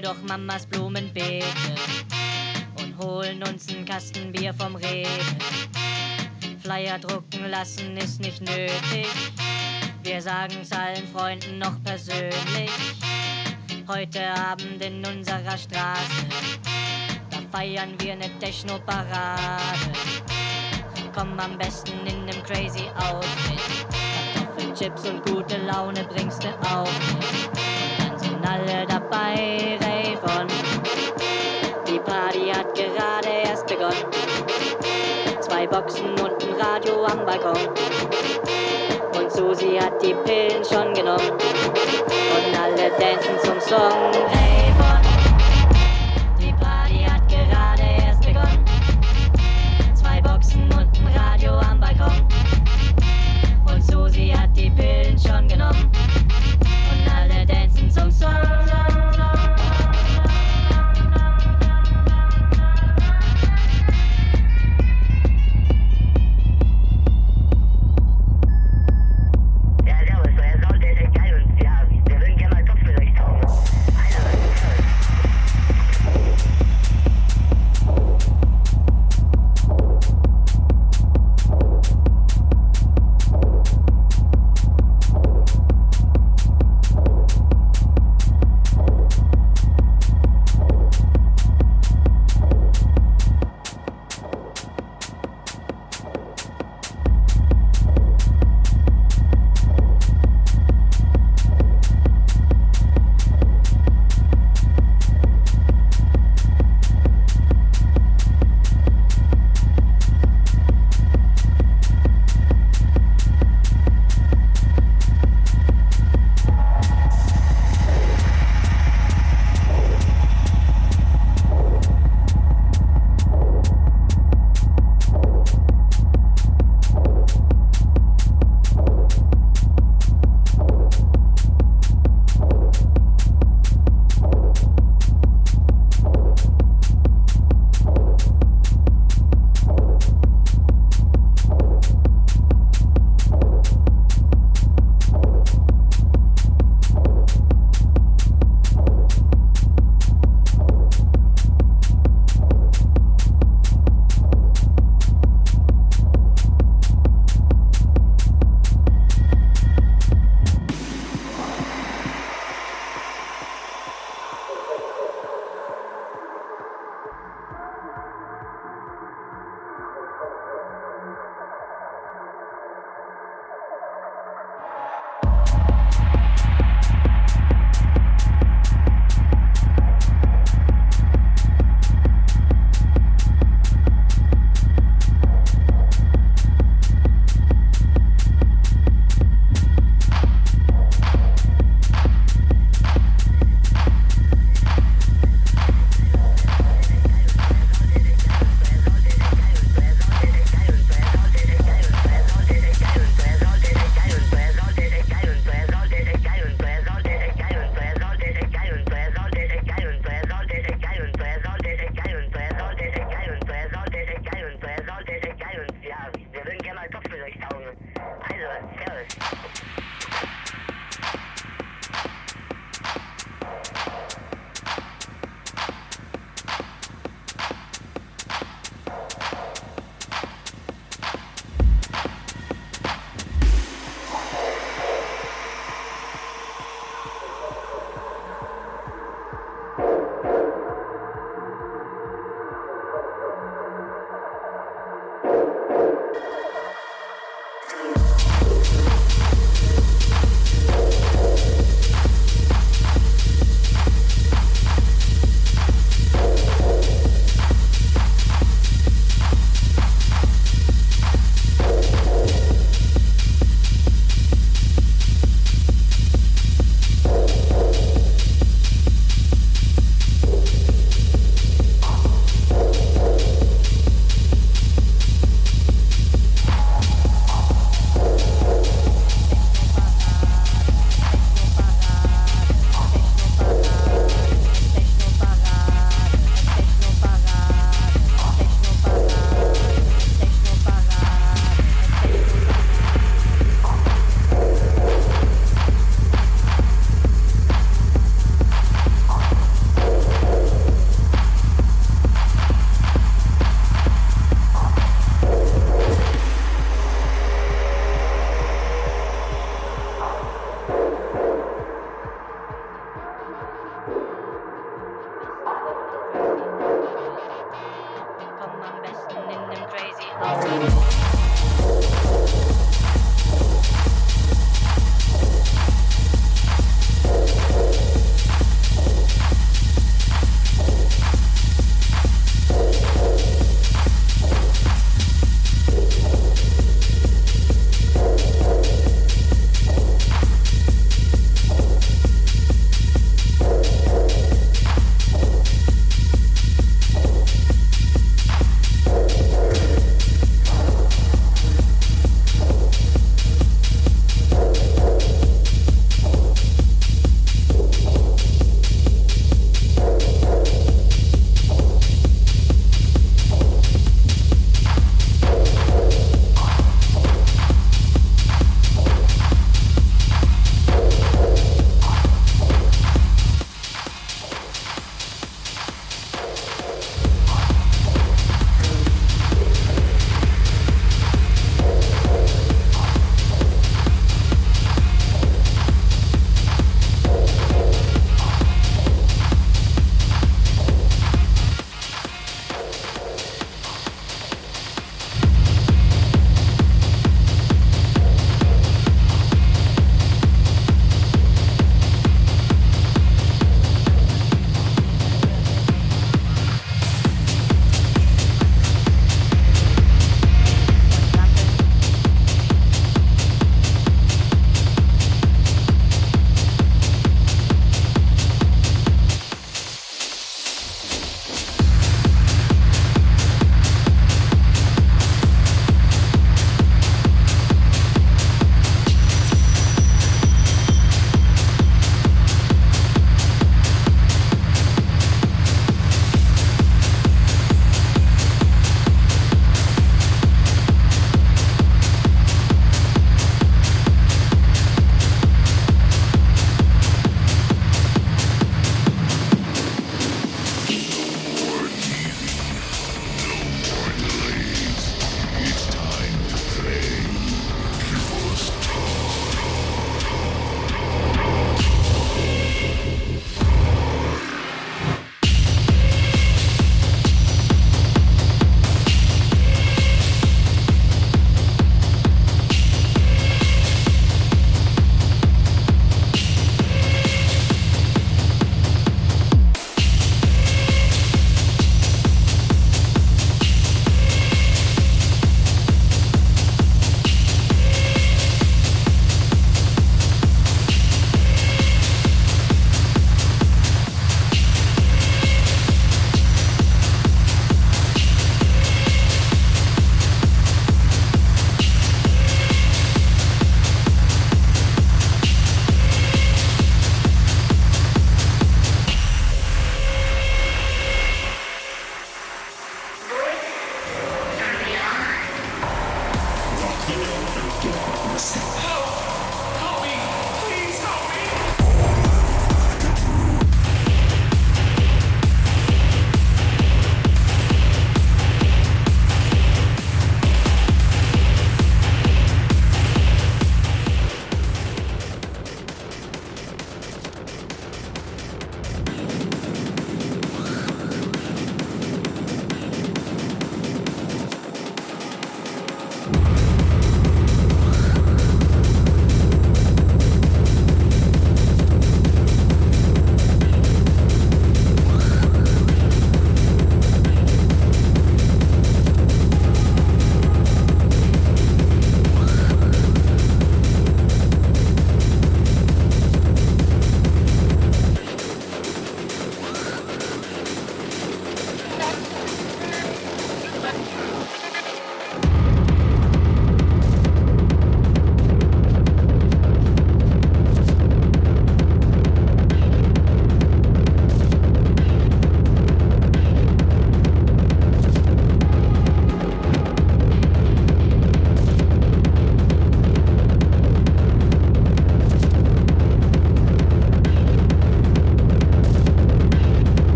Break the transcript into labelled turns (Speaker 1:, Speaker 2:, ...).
Speaker 1: wir doch Mamas Blumenbeete und holen uns einen Kasten Bier vom Rewe. Flyer drucken lassen ist nicht nötig. Wir sagen's allen Freunden noch persönlich. Heute Abend in unserer Straße, da feiern wir ne Techno-Parade. Komm am besten in nem crazy Outfit. Kartoffelchips und gute Laune bringst du auch mit. Alle dabei, Rave on. Die Party hat gerade erst begonnen. Zwei Boxen und ein Radio am Balkon. Und Susi hat die Pillen schon genommen. Und alle dancen zum Song Rave